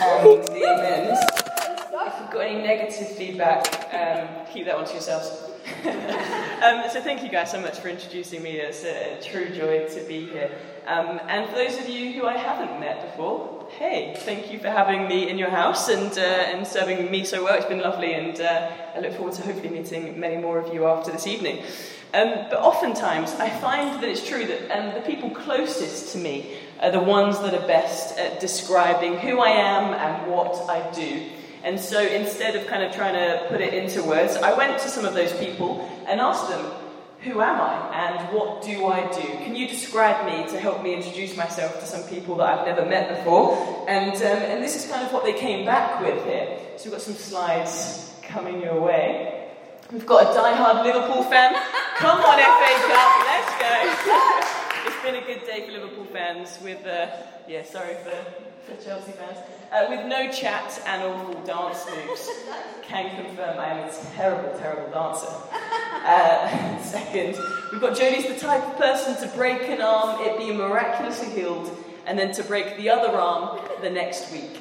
and amens. If you've got any negative feedback, um, keep that one to yourselves. um, so thank you guys so much for introducing me. It's a, a true joy to be here. Um, and for those of you who I haven't met before, hey, thank you for having me in your house and, uh, and serving me so well. It's been lovely, and uh, I look forward to hopefully meeting many more of you after this evening. Um, but oftentimes, I find that it's true that um, the people closest to me are the ones that are best at describing who I am and what I do. And so instead of kind of trying to put it into words, I went to some of those people and asked them, who am I and what do I do? Can you describe me to help me introduce myself to some people that I've never met before? And, um, and this is kind of what they came back with here. So we've got some slides coming your way. We've got a die-hard Liverpool fan. Come on, FA Cup, let's go. it's been a good day for Liverpool fans with, uh, yeah, sorry for, for Chelsea fans. Uh, with no chat and awful dance moves. Can confirm I am a terrible, terrible dancer. Uh, second, we've got Jodie's the type of person to break an arm, it be miraculously healed, and then to break the other arm the next week.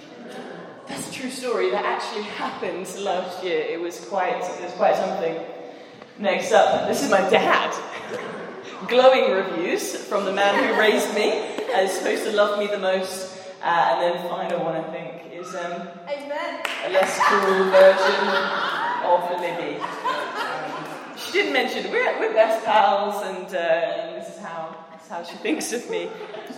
That's a true story. That actually happened last year. It was quite, it was quite something. Next up, this is my dad. Glowing reviews from the man who raised me, as supposed to love me the most. Uh, and then final one, I think, is um, a less cruel version of Libby. Um, she didn't mention we're, we're best pals, and, uh, and this is how this is how she thinks of me.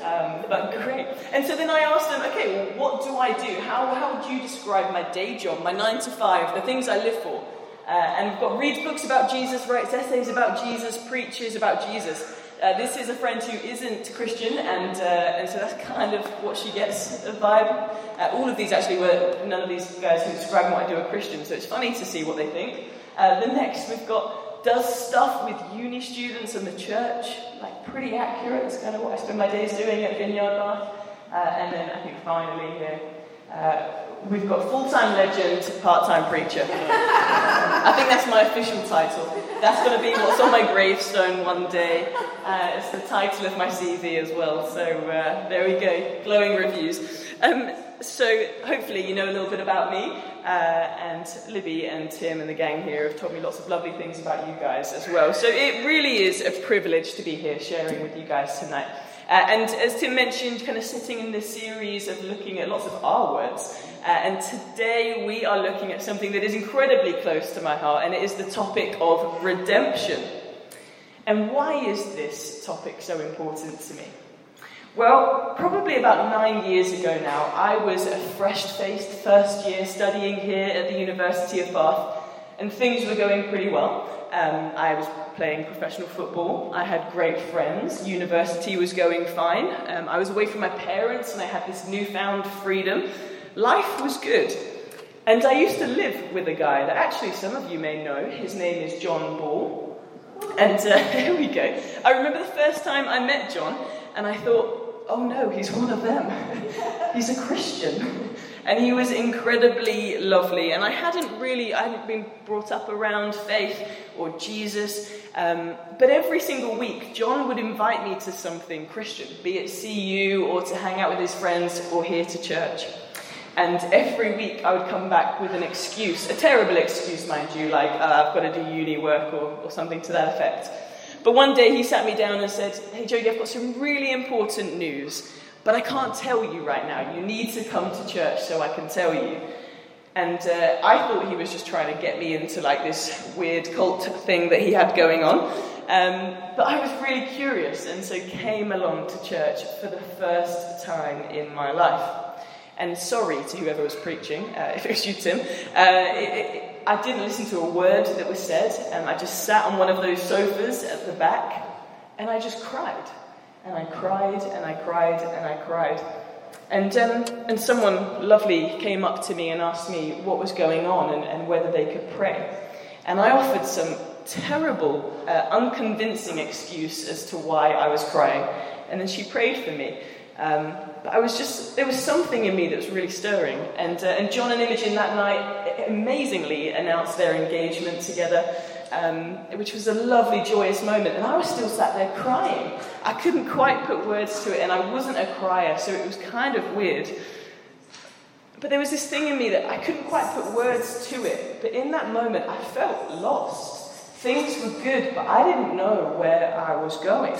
Um, but great. And so then I asked them, okay, well, what do I do? How, how would you describe my day job, my nine to five, the things I live for? Uh, and we've got reads books about Jesus, writes essays about Jesus, preaches about Jesus. Uh, this is a friend who isn't Christian, and, uh, and so that's kind of what she gets a vibe. Uh, all of these actually were, none of these guys who describe what I do are Christian, so it's funny to see what they think. Uh, the next we've got does stuff with uni students and the church, like pretty accurate. That's kind of what I spend my days doing at Vineyard Bath. Uh, and then I think finally here, we've got full-time legend, part-time preacher. I think that's my official title. That's going to be what's on my gravestone one day. Uh, it's the title of my CV as well. So uh, there we go, glowing reviews. Um, so hopefully you know a little bit about me, uh, and Libby and Tim and the gang here have told me lots of lovely things about you guys as well. So it really is a privilege to be here sharing with you guys tonight. Uh, and as Tim mentioned, kind of sitting in this series of looking at lots of R words. Uh, and today we are looking at something that is incredibly close to my heart, and it is the topic of redemption. And why is this topic so important to me? Well, probably about nine years ago now, I was a fresh faced first year studying here at the University of Bath, and things were going pretty well. Um, I was playing professional football, I had great friends, university was going fine, um, I was away from my parents, and I had this newfound freedom. Life was good. And I used to live with a guy that actually some of you may know. His name is John Ball. And uh, here we go. I remember the first time I met John, and I thought, oh no, he's one of them. he's a Christian. And he was incredibly lovely. And I hadn't really, I hadn't been brought up around faith or Jesus. Um, but every single week, John would invite me to something Christian, be it CU or to hang out with his friends or here to church. And every week I would come back with an excuse, a terrible excuse, mind you, like uh, I've got to do uni work or, or something to that effect. But one day he sat me down and said, Hey Jodie, I've got some really important news, but I can't tell you right now. You need to come to church so I can tell you. And uh, I thought he was just trying to get me into like this weird cult thing that he had going on. Um, but I was really curious and so came along to church for the first time in my life. And sorry to whoever was preaching, uh, if it was you, Tim. Uh, it, it, I didn't listen to a word that was said. Um, I just sat on one of those sofas at the back and I just cried. And I cried and I cried and I cried. And, um, and someone lovely came up to me and asked me what was going on and, and whether they could pray. And I offered some terrible, uh, unconvincing excuse as to why I was crying. And then she prayed for me. Um, but I was just, there was something in me that was really stirring. And, uh, and John and Imogen that night amazingly announced their engagement together, um, which was a lovely, joyous moment. And I was still sat there crying. I couldn't quite put words to it, and I wasn't a crier, so it was kind of weird. But there was this thing in me that I couldn't quite put words to it. But in that moment, I felt lost. Things were good, but I didn't know where I was going.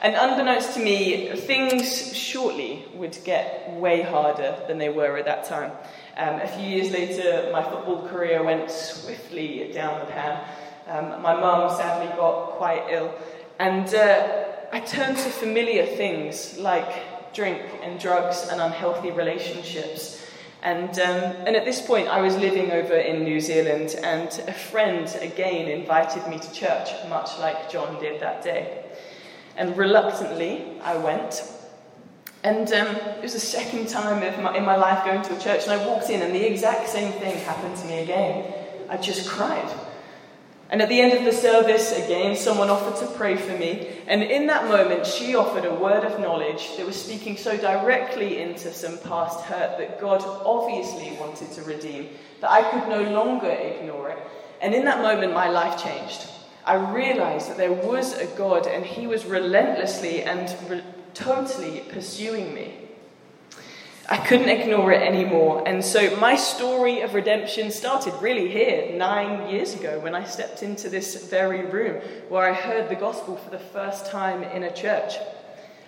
And unbeknownst to me, things shortly would get way harder than they were at that time. Um, a few years later, my football career went swiftly down the pan. Um, my mum sadly got quite ill, and uh, I turned to familiar things like drink and drugs and unhealthy relationships. And, um, and at this point, I was living over in New Zealand, and a friend again invited me to church, much like John did that day. And reluctantly, I went. And um, it was the second time my, in my life going to a church, and I walked in, and the exact same thing happened to me again. I just cried. And at the end of the service, again, someone offered to pray for me. And in that moment, she offered a word of knowledge that was speaking so directly into some past hurt that God obviously wanted to redeem that I could no longer ignore it. And in that moment, my life changed. I realized that there was a God and He was relentlessly and re- totally pursuing me. I couldn't ignore it anymore. And so my story of redemption started really here, nine years ago, when I stepped into this very room where I heard the gospel for the first time in a church.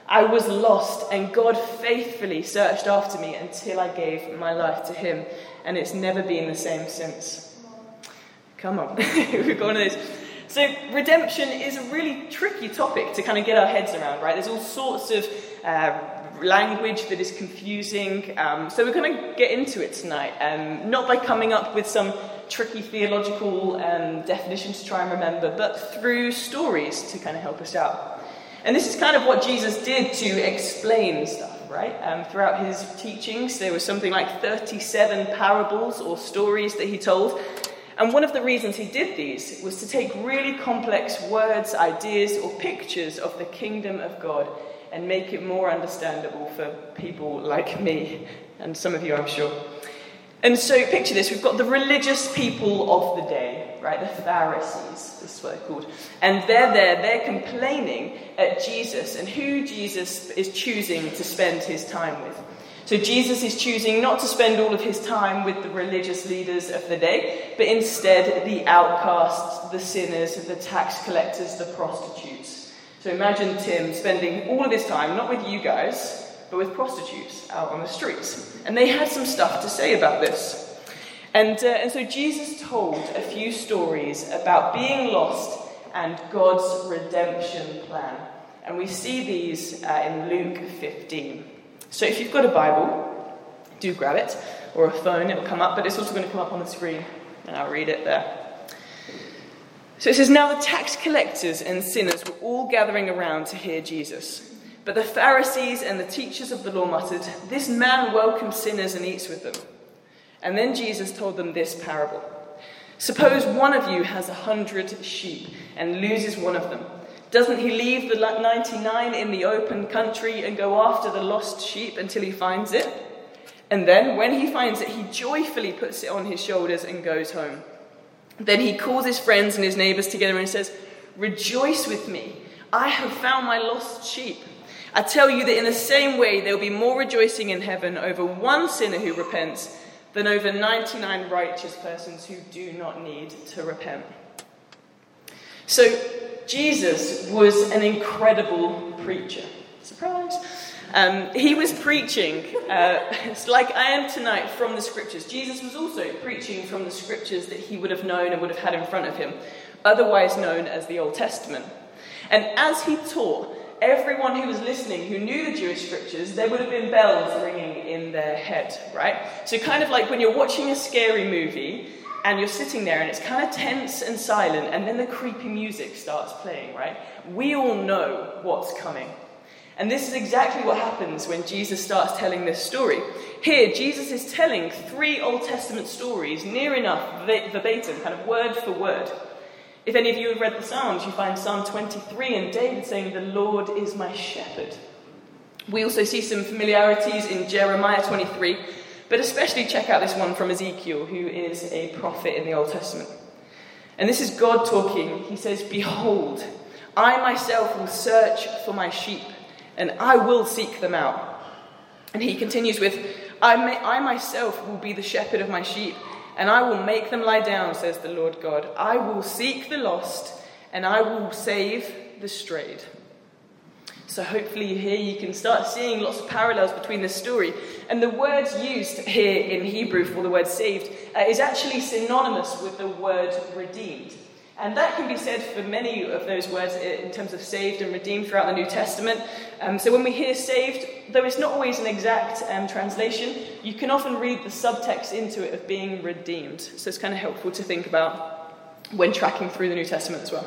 I was lost, and God faithfully searched after me until I gave my life to Him, and it's never been the same since. Come on, we've got of those. So, redemption is a really tricky topic to kind of get our heads around, right? There's all sorts of uh, language that is confusing. Um, so we're going to get into it tonight, um, not by coming up with some tricky theological um, definition to try and remember, but through stories to kind of help us out. And this is kind of what Jesus did to explain stuff, right? Um, throughout his teachings, there was something like 37 parables or stories that he told. And one of the reasons he did these was to take really complex words, ideas, or pictures of the kingdom of God and make it more understandable for people like me, and some of you, I'm sure. And so, picture this we've got the religious people of the day, right? The Pharisees, this is what they're called. And they're there, they're complaining at Jesus and who Jesus is choosing to spend his time with. So, Jesus is choosing not to spend all of his time with the religious leaders of the day, but instead the outcasts, the sinners, the tax collectors, the prostitutes. So imagine Tim spending all of his time, not with you guys, but with prostitutes out on the streets. And they had some stuff to say about this. And, uh, and so Jesus told a few stories about being lost and God's redemption plan. And we see these uh, in Luke 15. So if you've got a Bible, do grab it, or a phone, it'll come up, but it's also going to come up on the screen, and I'll read it there. So it says, Now the tax collectors and sinners were all gathering around to hear Jesus. But the Pharisees and the teachers of the law muttered, This man welcomes sinners and eats with them. And then Jesus told them this parable Suppose one of you has a hundred sheep and loses one of them. Doesn't he leave the 99 in the open country and go after the lost sheep until he finds it? And then, when he finds it, he joyfully puts it on his shoulders and goes home. Then he calls his friends and his neighbors together and says, Rejoice with me. I have found my lost sheep. I tell you that in the same way, there will be more rejoicing in heaven over one sinner who repents than over 99 righteous persons who do not need to repent. So, Jesus was an incredible preacher. Surprise! Um, he was preaching, uh, like I am tonight, from the scriptures. Jesus was also preaching from the scriptures that he would have known and would have had in front of him, otherwise known as the Old Testament. And as he taught, everyone who was listening who knew the Jewish scriptures, there would have been bells ringing in their head, right? So, kind of like when you're watching a scary movie and you're sitting there and it's kind of tense and silent, and then the creepy music starts playing, right? We all know what's coming. And this is exactly what happens when Jesus starts telling this story. Here, Jesus is telling three Old Testament stories, near enough verbatim, kind of word for word. If any of you have read the Psalms, you find Psalm 23 and David saying, The Lord is my shepherd. We also see some familiarities in Jeremiah 23, but especially check out this one from Ezekiel, who is a prophet in the Old Testament. And this is God talking. He says, Behold, I myself will search for my sheep and I will seek them out. And he continues with, I, may, I myself will be the shepherd of my sheep, and I will make them lie down, says the Lord God. I will seek the lost, and I will save the strayed. So hopefully here you can start seeing lots of parallels between this story. And the word used here in Hebrew for the word saved uh, is actually synonymous with the word redeemed. And that can be said for many of those words in terms of saved and redeemed throughout the New Testament. Um, so when we hear saved, though it's not always an exact um, translation, you can often read the subtext into it of being redeemed. So it's kind of helpful to think about when tracking through the New Testament as well.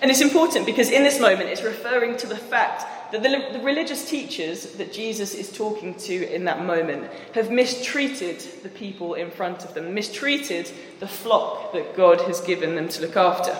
And it's important because in this moment it's referring to the fact that the, the, religious teachers that Jesus is talking to in that moment have mistreated the people in front of them, mistreated the flock that God has given them to look after.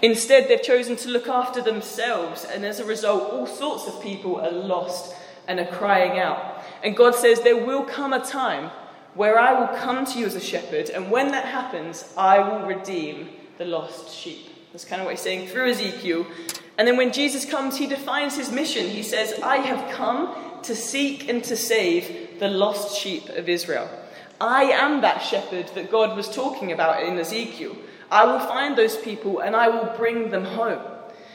Instead, they've chosen to look after themselves, and as a result, all sorts of people are lost and are crying out. And God says, There will come a time where I will come to you as a shepherd, and when that happens, I will redeem the lost sheep. That's kind of what he's saying through Ezekiel. And then when Jesus comes, he defines his mission. He says, I have come to seek and to save the lost sheep of Israel. I am that shepherd that God was talking about in Ezekiel. I will find those people and I will bring them home.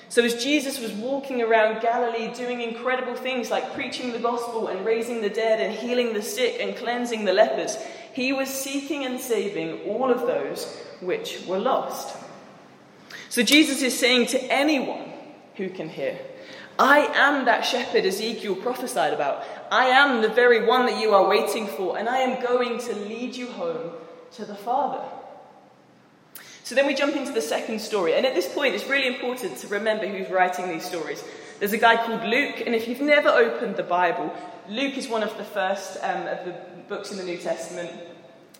So, as Jesus was walking around Galilee doing incredible things like preaching the gospel and raising the dead and healing the sick and cleansing the lepers, he was seeking and saving all of those which were lost. So Jesus is saying to anyone who can hear, I am that shepherd Ezekiel prophesied about. I am the very one that you are waiting for, and I am going to lead you home to the Father. So then we jump into the second story, and at this point it's really important to remember who's writing these stories. There's a guy called Luke, and if you've never opened the Bible, Luke is one of the first um, of the books in the New Testament.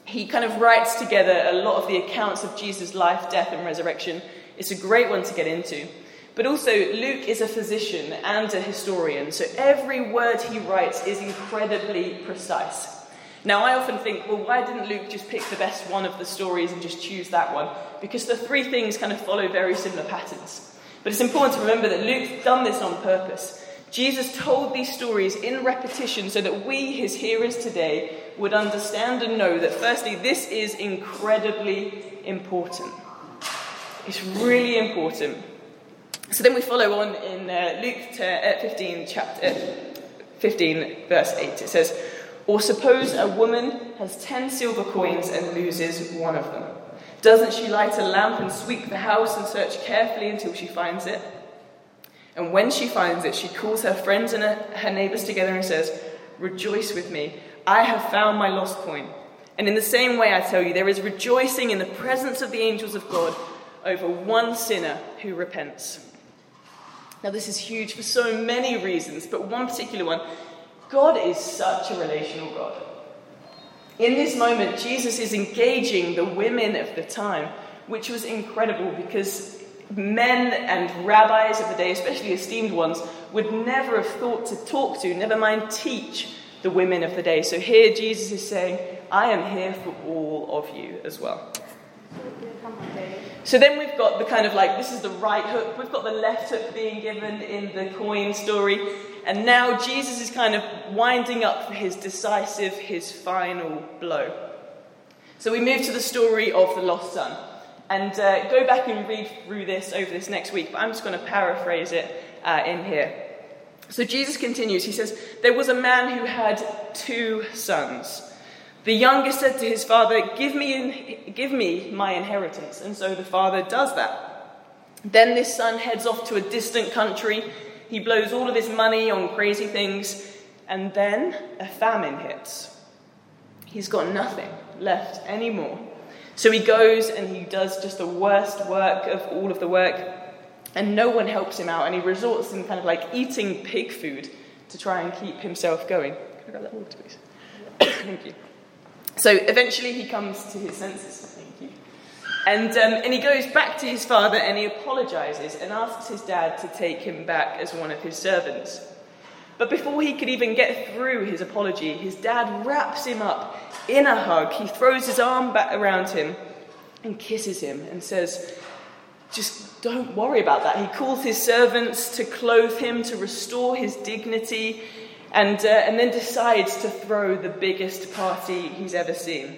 He kind of writes together a lot of the accounts of Jesus' life, death, and resurrection it's a great one to get into. But also, Luke is a physician and a historian, so every word he writes is incredibly precise. Now, I often think, well, why didn't Luke just pick the best one of the stories and just choose that one? Because the three things kind of follow very similar patterns. But it's important to remember that Luke's done this on purpose. Jesus told these stories in repetition so that we, his hearers today, would understand and know that, firstly, this is incredibly important. It's really important. So then we follow on in uh, Luke uh, 15, chapter uh, 15, verse 8. It says, Or suppose a woman has ten silver coins and loses one of them. Doesn't she light a lamp and sweep the house and search carefully until she finds it? And when she finds it, she calls her friends and her neighbors together and says, Rejoice with me, I have found my lost coin. And in the same way, I tell you, there is rejoicing in the presence of the angels of God over one sinner who repents. Now, this is huge for so many reasons, but one particular one God is such a relational God. In this moment, Jesus is engaging the women of the time, which was incredible because men and rabbis of the day, especially esteemed ones, would never have thought to talk to, never mind teach the women of the day. So here Jesus is saying, I am here for all of you as well. So then we've got the kind of like, this is the right hook, we've got the left hook being given in the coin story, and now Jesus is kind of winding up for his decisive, his final blow. So we move to the story of the lost son. And uh, go back and read through this over this next week, but I'm just going to paraphrase it uh, in here. So Jesus continues. He says, There was a man who had two sons. The youngest said to his father, give me, give me my inheritance. And so the father does that. Then this son heads off to a distant country. He blows all of his money on crazy things. And then a famine hits. He's got nothing left anymore. So he goes and he does just the worst work of all of the work. And no one helps him out. And he resorts in kind of like eating pig food to try and keep himself going. Can I grab that water, please? Thank you. So eventually he comes to his senses, thank you. And, um, and he goes back to his father and he apologizes and asks his dad to take him back as one of his servants. But before he could even get through his apology, his dad wraps him up in a hug. He throws his arm back around him and kisses him and says, Just don't worry about that. He calls his servants to clothe him, to restore his dignity, and, uh, and then decides to throw the biggest party he's ever seen.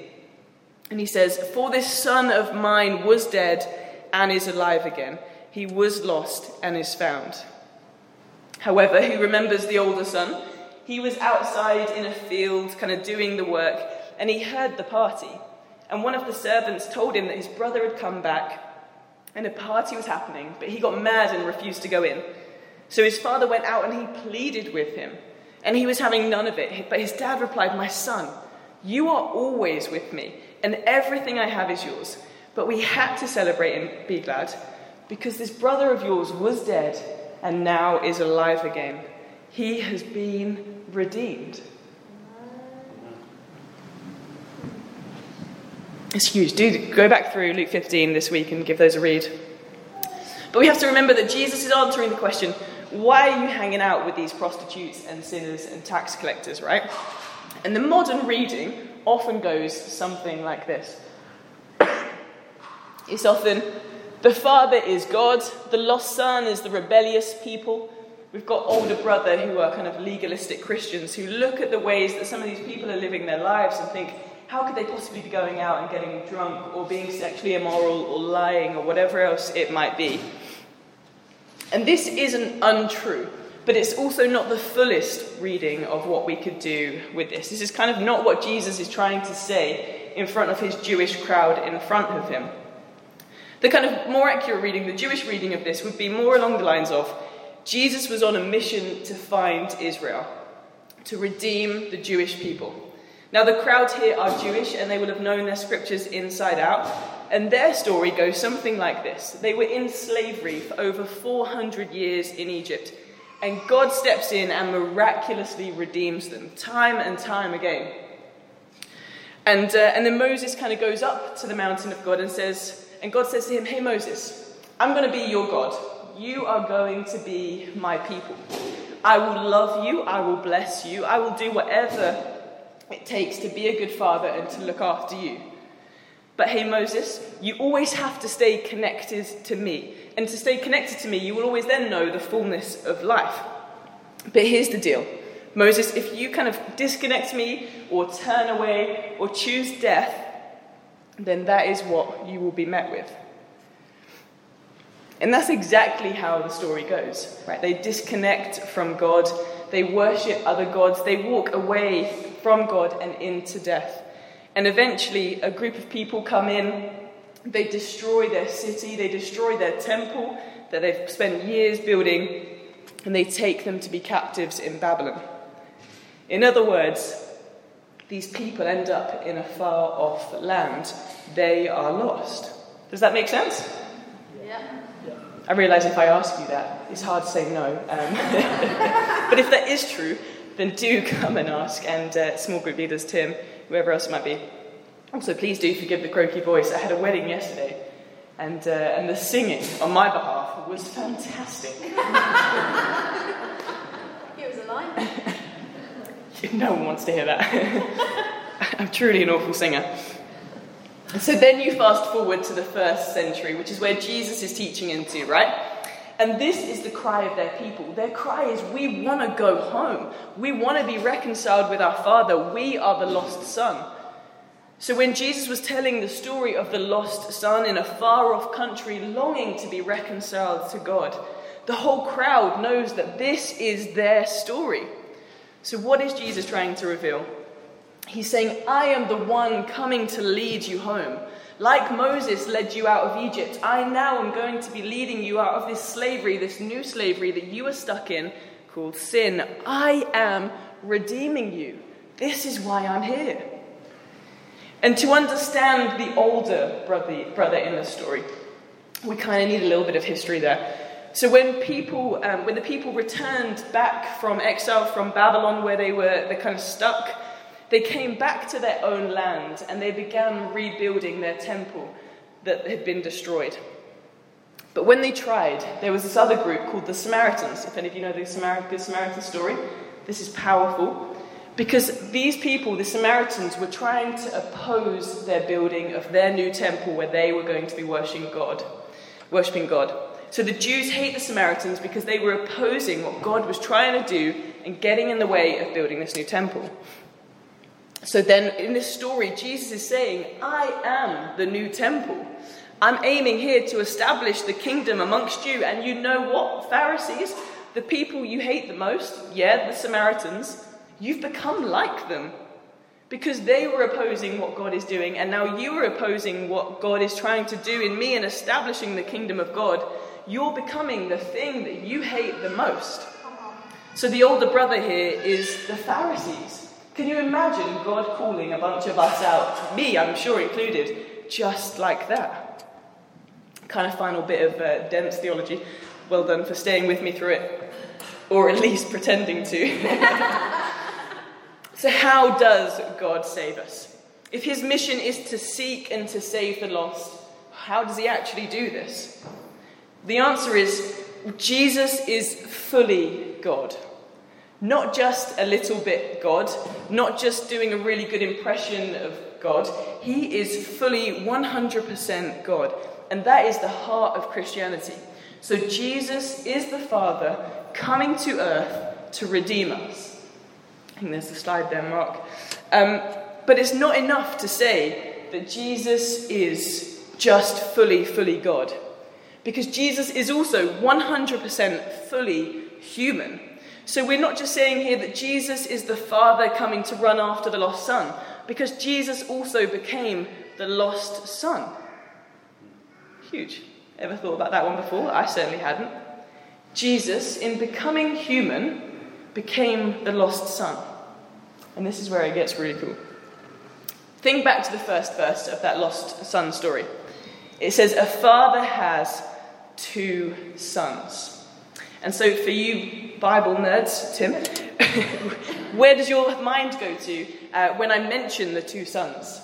And he says, For this son of mine was dead and is alive again. He was lost and is found. However, he remembers the older son. He was outside in a field, kind of doing the work, and he heard the party. And one of the servants told him that his brother had come back and a party was happening, but he got mad and refused to go in. So his father went out and he pleaded with him, and he was having none of it. But his dad replied, My son, you are always with me, and everything I have is yours. But we had to celebrate and be glad because this brother of yours was dead and now is alive again. He has been redeemed. It's huge. Do go back through Luke 15 this week and give those a read. But we have to remember that Jesus is answering the question why are you hanging out with these prostitutes and sinners and tax collectors, right? And the modern reading often goes something like this It's often the father is God, the lost son is the rebellious people. We've got older brother who are kind of legalistic Christians who look at the ways that some of these people are living their lives and think, how could they possibly be going out and getting drunk or being sexually immoral or lying or whatever else it might be? And this isn't untrue, but it's also not the fullest reading of what we could do with this. This is kind of not what Jesus is trying to say in front of his Jewish crowd in front of him. The kind of more accurate reading, the Jewish reading of this, would be more along the lines of Jesus was on a mission to find Israel, to redeem the Jewish people. Now, the crowd here are Jewish and they will have known their scriptures inside out. And their story goes something like this They were in slavery for over 400 years in Egypt. And God steps in and miraculously redeems them time and time again. And, uh, and then Moses kind of goes up to the mountain of God and says, and God says to him, Hey Moses, I'm going to be your God. You are going to be my people. I will love you. I will bless you. I will do whatever it takes to be a good father and to look after you. But hey, Moses, you always have to stay connected to me. And to stay connected to me, you will always then know the fullness of life. But here's the deal Moses, if you kind of disconnect me or turn away or choose death, then that is what you will be met with. And that's exactly how the story goes, right? They disconnect from God, they worship other gods, they walk away from God and into death. And eventually, a group of people come in, they destroy their city, they destroy their temple that they've spent years building, and they take them to be captives in Babylon. In other words, these people end up in a far off land. They are lost. Does that make sense? Yeah. I realise if I ask you that, it's hard to say no. Um, but if that is true, then do come and ask. And uh, small group leaders, Tim, whoever else it might be. Also, please do forgive the croaky voice. I had a wedding yesterday, and, uh, and the singing on my behalf was fantastic. It was a line. no one wants to hear that. I'm truly an awful singer. So then you fast forward to the first century, which is where Jesus is teaching into, right? And this is the cry of their people. Their cry is, We want to go home. We want to be reconciled with our Father. We are the lost son. So when Jesus was telling the story of the lost son in a far off country longing to be reconciled to God, the whole crowd knows that this is their story. So, what is Jesus trying to reveal? He's saying, I am the one coming to lead you home. Like Moses led you out of Egypt, I now am going to be leading you out of this slavery, this new slavery that you are stuck in called sin. I am redeeming you. This is why I'm here. And to understand the older brother, brother in the story, we kind of need a little bit of history there. So when people, um, when the people returned back from exile from Babylon, where they were, they kind of stuck, they came back to their own land and they began rebuilding their temple that had been destroyed. But when they tried, there was this other group called the Samaritans. If any of you know the Samaritan, story, this is powerful. Because these people, the Samaritans, were trying to oppose their building of their new temple where they were going to be worshipping God. Worshipping God. So the Jews hate the Samaritans because they were opposing what God was trying to do and getting in the way of building this new temple. So then, in this story, Jesus is saying, I am the new temple. I'm aiming here to establish the kingdom amongst you. And you know what, Pharisees? The people you hate the most, yeah, the Samaritans, you've become like them. Because they were opposing what God is doing, and now you are opposing what God is trying to do in me and establishing the kingdom of God. You're becoming the thing that you hate the most. So the older brother here is the Pharisees. Can you imagine God calling a bunch of us out, me, I'm sure included, just like that? Kind of final bit of uh, dense theology. Well done for staying with me through it, or at least pretending to. So, how does God save us? If his mission is to seek and to save the lost, how does he actually do this? The answer is Jesus is fully God. Not just a little bit God, not just doing a really good impression of God. He is fully 100% God. And that is the heart of Christianity. So Jesus is the Father coming to earth to redeem us I think there's a slide there, Mark. Um, but it's not enough to say that Jesus is just fully, fully God. Because Jesus is also 100% fully human. So we're not just saying here that Jesus is the Father coming to run after the lost Son, because Jesus also became the lost Son. Huge. Ever thought about that one before? I certainly hadn't. Jesus, in becoming human, became the lost Son. And this is where it gets really cool. Think back to the first verse of that lost son story. It says, A father has two sons. And so, for you Bible nerds, Tim, where does your mind go to uh, when I mention the two sons?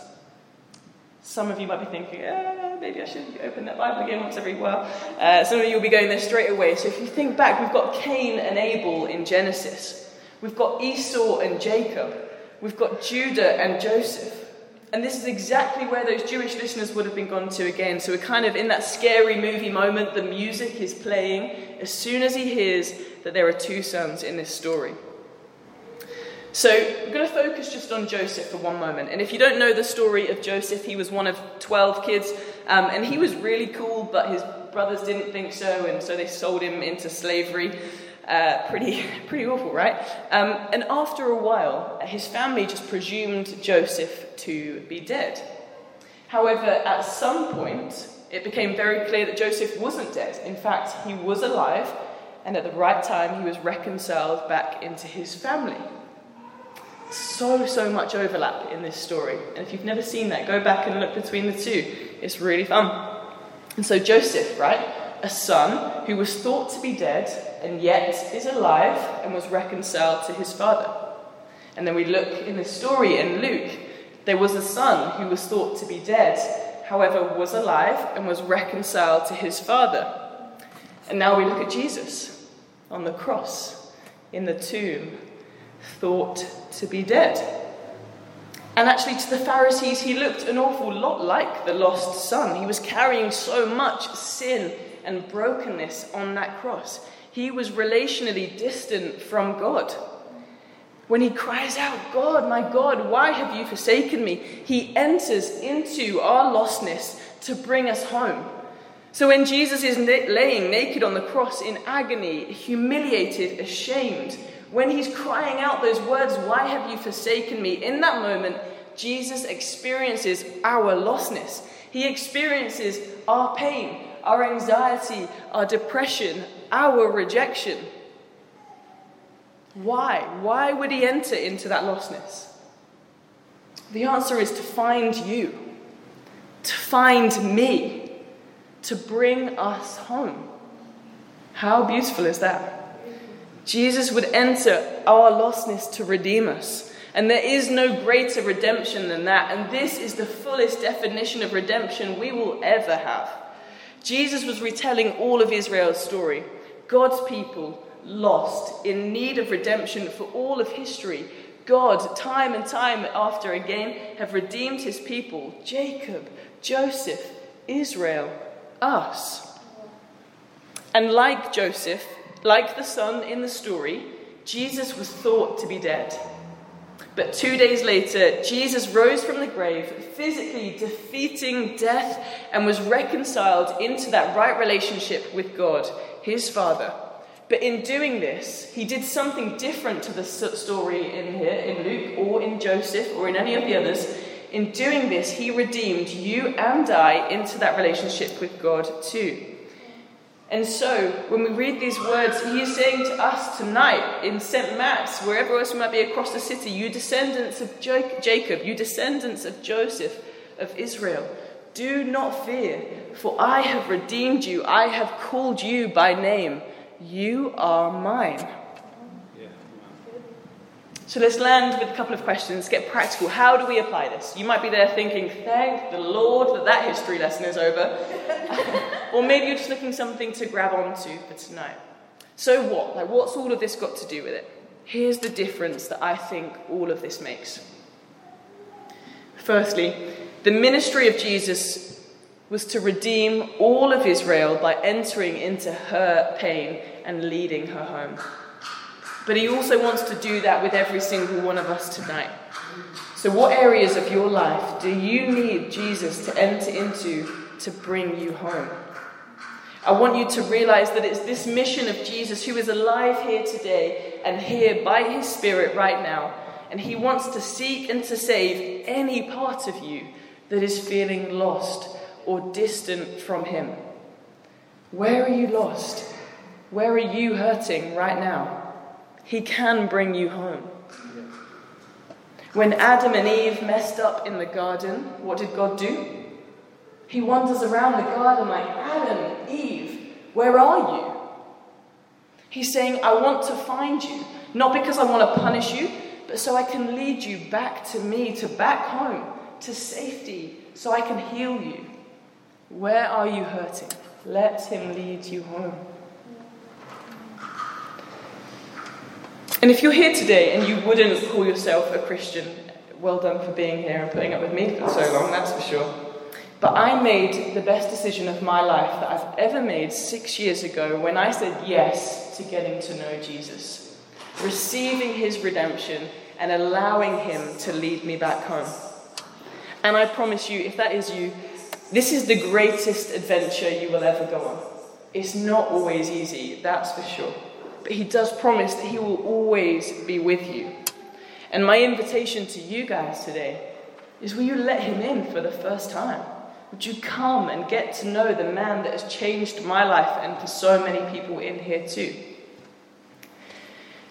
Some of you might be thinking, ah, maybe I should open that Bible again once every while. Uh, some of you will be going there straight away. So if you think back, we've got Cain and Abel in Genesis. We've got Esau and Jacob. We've got Judah and Joseph. And this is exactly where those Jewish listeners would have been gone to again. So we're kind of in that scary movie moment. The music is playing as soon as he hears that there are two sons in this story. So we're going to focus just on Joseph for one moment. And if you don't know the story of Joseph, he was one of 12 kids. Um, and he was really cool, but his brothers didn't think so. And so they sold him into slavery. Uh, pretty, pretty awful, right? Um, and after a while, his family just presumed Joseph to be dead. However, at some point, it became very clear that Joseph wasn't dead. In fact, he was alive, and at the right time, he was reconciled back into his family. So, so much overlap in this story. And if you've never seen that, go back and look between the two. It's really fun. And so, Joseph, right? A son who was thought to be dead and yet is alive and was reconciled to his father. And then we look in the story in Luke, there was a son who was thought to be dead, however, was alive and was reconciled to his father. And now we look at Jesus on the cross, in the tomb, thought to be dead. And actually, to the Pharisees, he looked an awful lot like the lost son. He was carrying so much sin and brokenness on that cross he was relationally distant from God. When he cries out, God, my God, why have you forsaken me? He enters into our lostness to bring us home. So when Jesus is na- laying naked on the cross in agony, humiliated, ashamed, when he's crying out those words, Why have you forsaken me? In that moment, Jesus experiences our lostness. He experiences our pain, our anxiety, our depression, our rejection. Why? Why would he enter into that lostness? The answer is to find you, to find me, to bring us home. How beautiful is that? Jesus would enter our lostness to redeem us. And there is no greater redemption than that. And this is the fullest definition of redemption we will ever have. Jesus was retelling all of Israel's story. God's people lost, in need of redemption for all of history. God, time and time after again, have redeemed his people Jacob, Joseph, Israel, us. And like Joseph, like the son in the story, Jesus was thought to be dead. But two days later, Jesus rose from the grave, physically defeating death, and was reconciled into that right relationship with God, his Father. But in doing this, he did something different to the story in here, in Luke, or in Joseph, or in any of the others. In doing this, he redeemed you and I into that relationship with God too. And so, when we read these words, he is saying to us tonight in St. Matt's, wherever else we might be across the city, you descendants of Jacob, you descendants of Joseph, of Israel, do not fear, for I have redeemed you, I have called you by name, you are mine. So let's land with a couple of questions, get practical. How do we apply this? You might be there thinking, thank the Lord that that history lesson is over. or maybe you're just looking something to grab onto for tonight. So what? Like, what's all of this got to do with it? Here's the difference that I think all of this makes. Firstly, the ministry of Jesus was to redeem all of Israel by entering into her pain and leading her home. But He also wants to do that with every single one of us tonight. So, what areas of your life do you need Jesus to enter into to bring you home? I want you to realize that it's this mission of Jesus who is alive here today and here by His Spirit right now. And He wants to seek and to save any part of you that is feeling lost or distant from Him. Where are you lost? Where are you hurting right now? He can bring you home. When Adam and Eve messed up in the garden, what did God do? He wanders around the garden like, Adam, Eve, where are you? He's saying, I want to find you, not because I want to punish you, but so I can lead you back to me, to back home, to safety, so I can heal you. Where are you hurting? Let him lead you home. And if you're here today and you wouldn't call yourself a Christian, well done for being here and putting up with me for so long, that's for sure. But I made the best decision of my life that I've ever made six years ago when I said yes to getting to know Jesus, receiving his redemption, and allowing him to lead me back home. And I promise you, if that is you, this is the greatest adventure you will ever go on. It's not always easy, that's for sure. But he does promise that he will always be with you. And my invitation to you guys today is will you let him in for the first time? Would you come and get to know the man that has changed my life and for so many people in here too?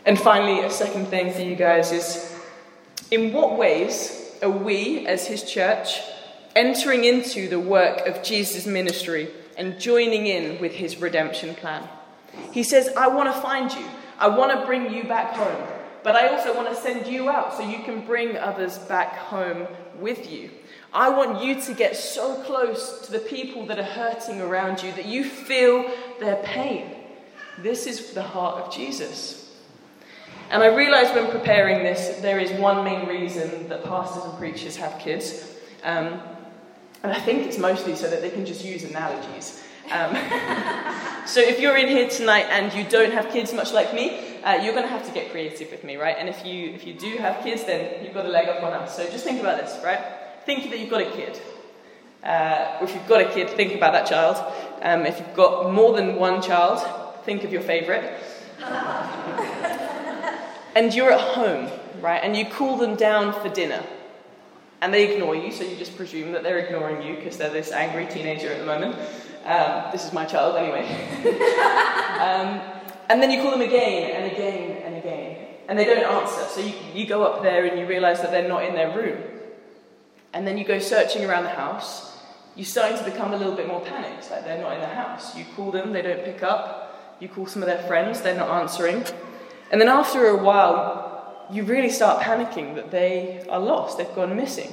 And finally, a second thing for you guys is in what ways are we, as his church, entering into the work of Jesus' ministry and joining in with his redemption plan? He says, I want to find you. I want to bring you back home. But I also want to send you out so you can bring others back home with you. I want you to get so close to the people that are hurting around you that you feel their pain. This is the heart of Jesus. And I realized when preparing this, there is one main reason that pastors and preachers have kids. Um, and I think it's mostly so that they can just use analogies. Um, so if you're in here tonight and you don't have kids, much like me, uh, you're going to have to get creative with me, right? And if you if you do have kids, then you've got a leg up on us. So just think about this, right? Think that you've got a kid. Uh, if you've got a kid, think about that child. Um, if you've got more than one child, think of your favourite. and you're at home, right? And you call them down for dinner. And they ignore you, so you just presume that they're ignoring you because they're this angry teenager at the moment. Um, this is my child, anyway. um, and then you call them again and again and again, and they don't answer. So you, you go up there and you realize that they're not in their room. And then you go searching around the house. You're starting to become a little bit more panicked, like they're not in the house. You call them, they don't pick up. You call some of their friends, they're not answering. And then after a while, you really start panicking that they are lost, they've gone missing,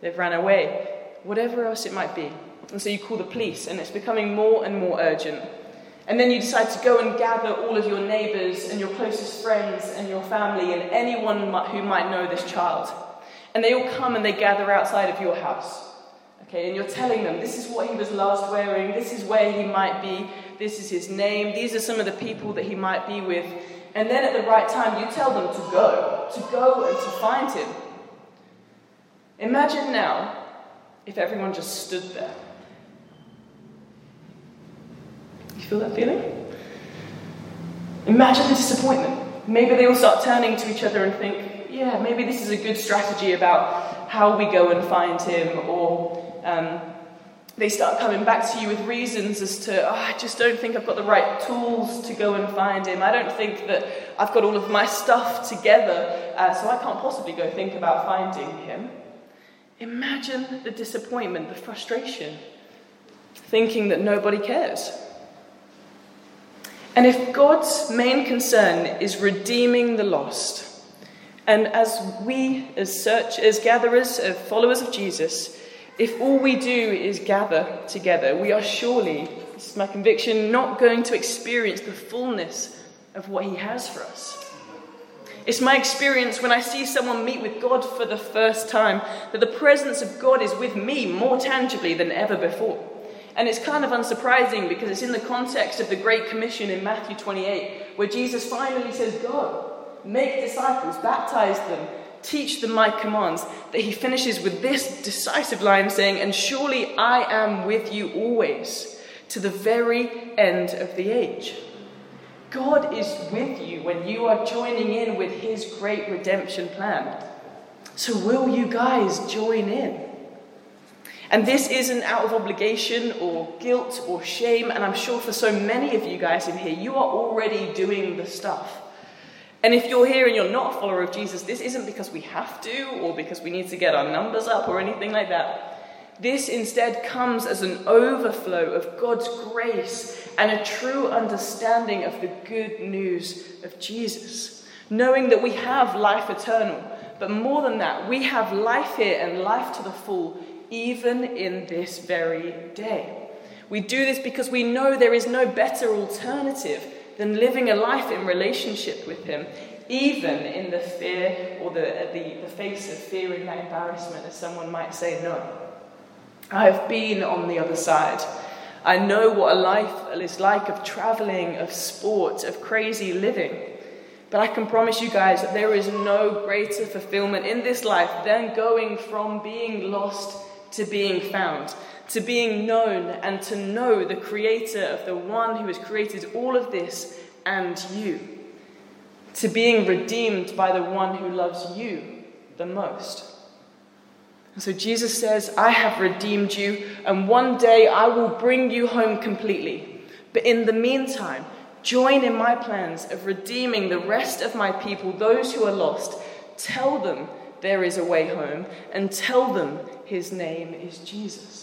they've ran away, whatever else it might be. And so you call the police, and it's becoming more and more urgent. And then you decide to go and gather all of your neighbours and your closest friends and your family and anyone who might know this child. And they all come and they gather outside of your house. Okay, and you're telling them this is what he was last wearing, this is where he might be, this is his name, these are some of the people that he might be with. And then at the right time you tell them to go, to go and to find him. Imagine now if everyone just stood there. You feel that feeling? Imagine the disappointment. Maybe they all start turning to each other and think, yeah, maybe this is a good strategy about how we go and find him, or um, they start coming back to you with reasons as to, oh, I just don't think I've got the right tools to go and find him. I don't think that I've got all of my stuff together, uh, so I can't possibly go think about finding him. Imagine the disappointment, the frustration, thinking that nobody cares. And if God's main concern is redeeming the lost, and as we, as search, as gatherers, as followers of Jesus, if all we do is gather together, we are surely, this is my conviction, not going to experience the fullness of what He has for us. It's my experience when I see someone meet with God for the first time that the presence of God is with me more tangibly than ever before. And it's kind of unsurprising because it's in the context of the Great Commission in Matthew 28, where Jesus finally says, Go, make disciples, baptize them, teach them my commands, that he finishes with this decisive line saying, And surely I am with you always, to the very end of the age. God is with you when you are joining in with his great redemption plan. So, will you guys join in? And this isn't out of obligation or guilt or shame, and I'm sure for so many of you guys in here, you are already doing the stuff. And if you're here and you're not a follower of Jesus, this isn't because we have to or because we need to get our numbers up or anything like that. This instead comes as an overflow of God's grace and a true understanding of the good news of Jesus. Knowing that we have life eternal, but more than that, we have life here and life to the full even in this very day. We do this because we know there is no better alternative than living a life in relationship with Him, even in the fear or the, the, the face of fearing that embarrassment, as someone might say, no. I have been on the other side. I know what a life is like of traveling, of sport, of crazy living. But I can promise you guys that there is no greater fulfillment in this life than going from being lost to being found, to being known, and to know the Creator of the one who has created all of this and you, to being redeemed by the one who loves you the most. So Jesus says, I have redeemed you, and one day I will bring you home completely. But in the meantime, join in my plans of redeeming the rest of my people, those who are lost. Tell them there is a way home, and tell them his name is Jesus.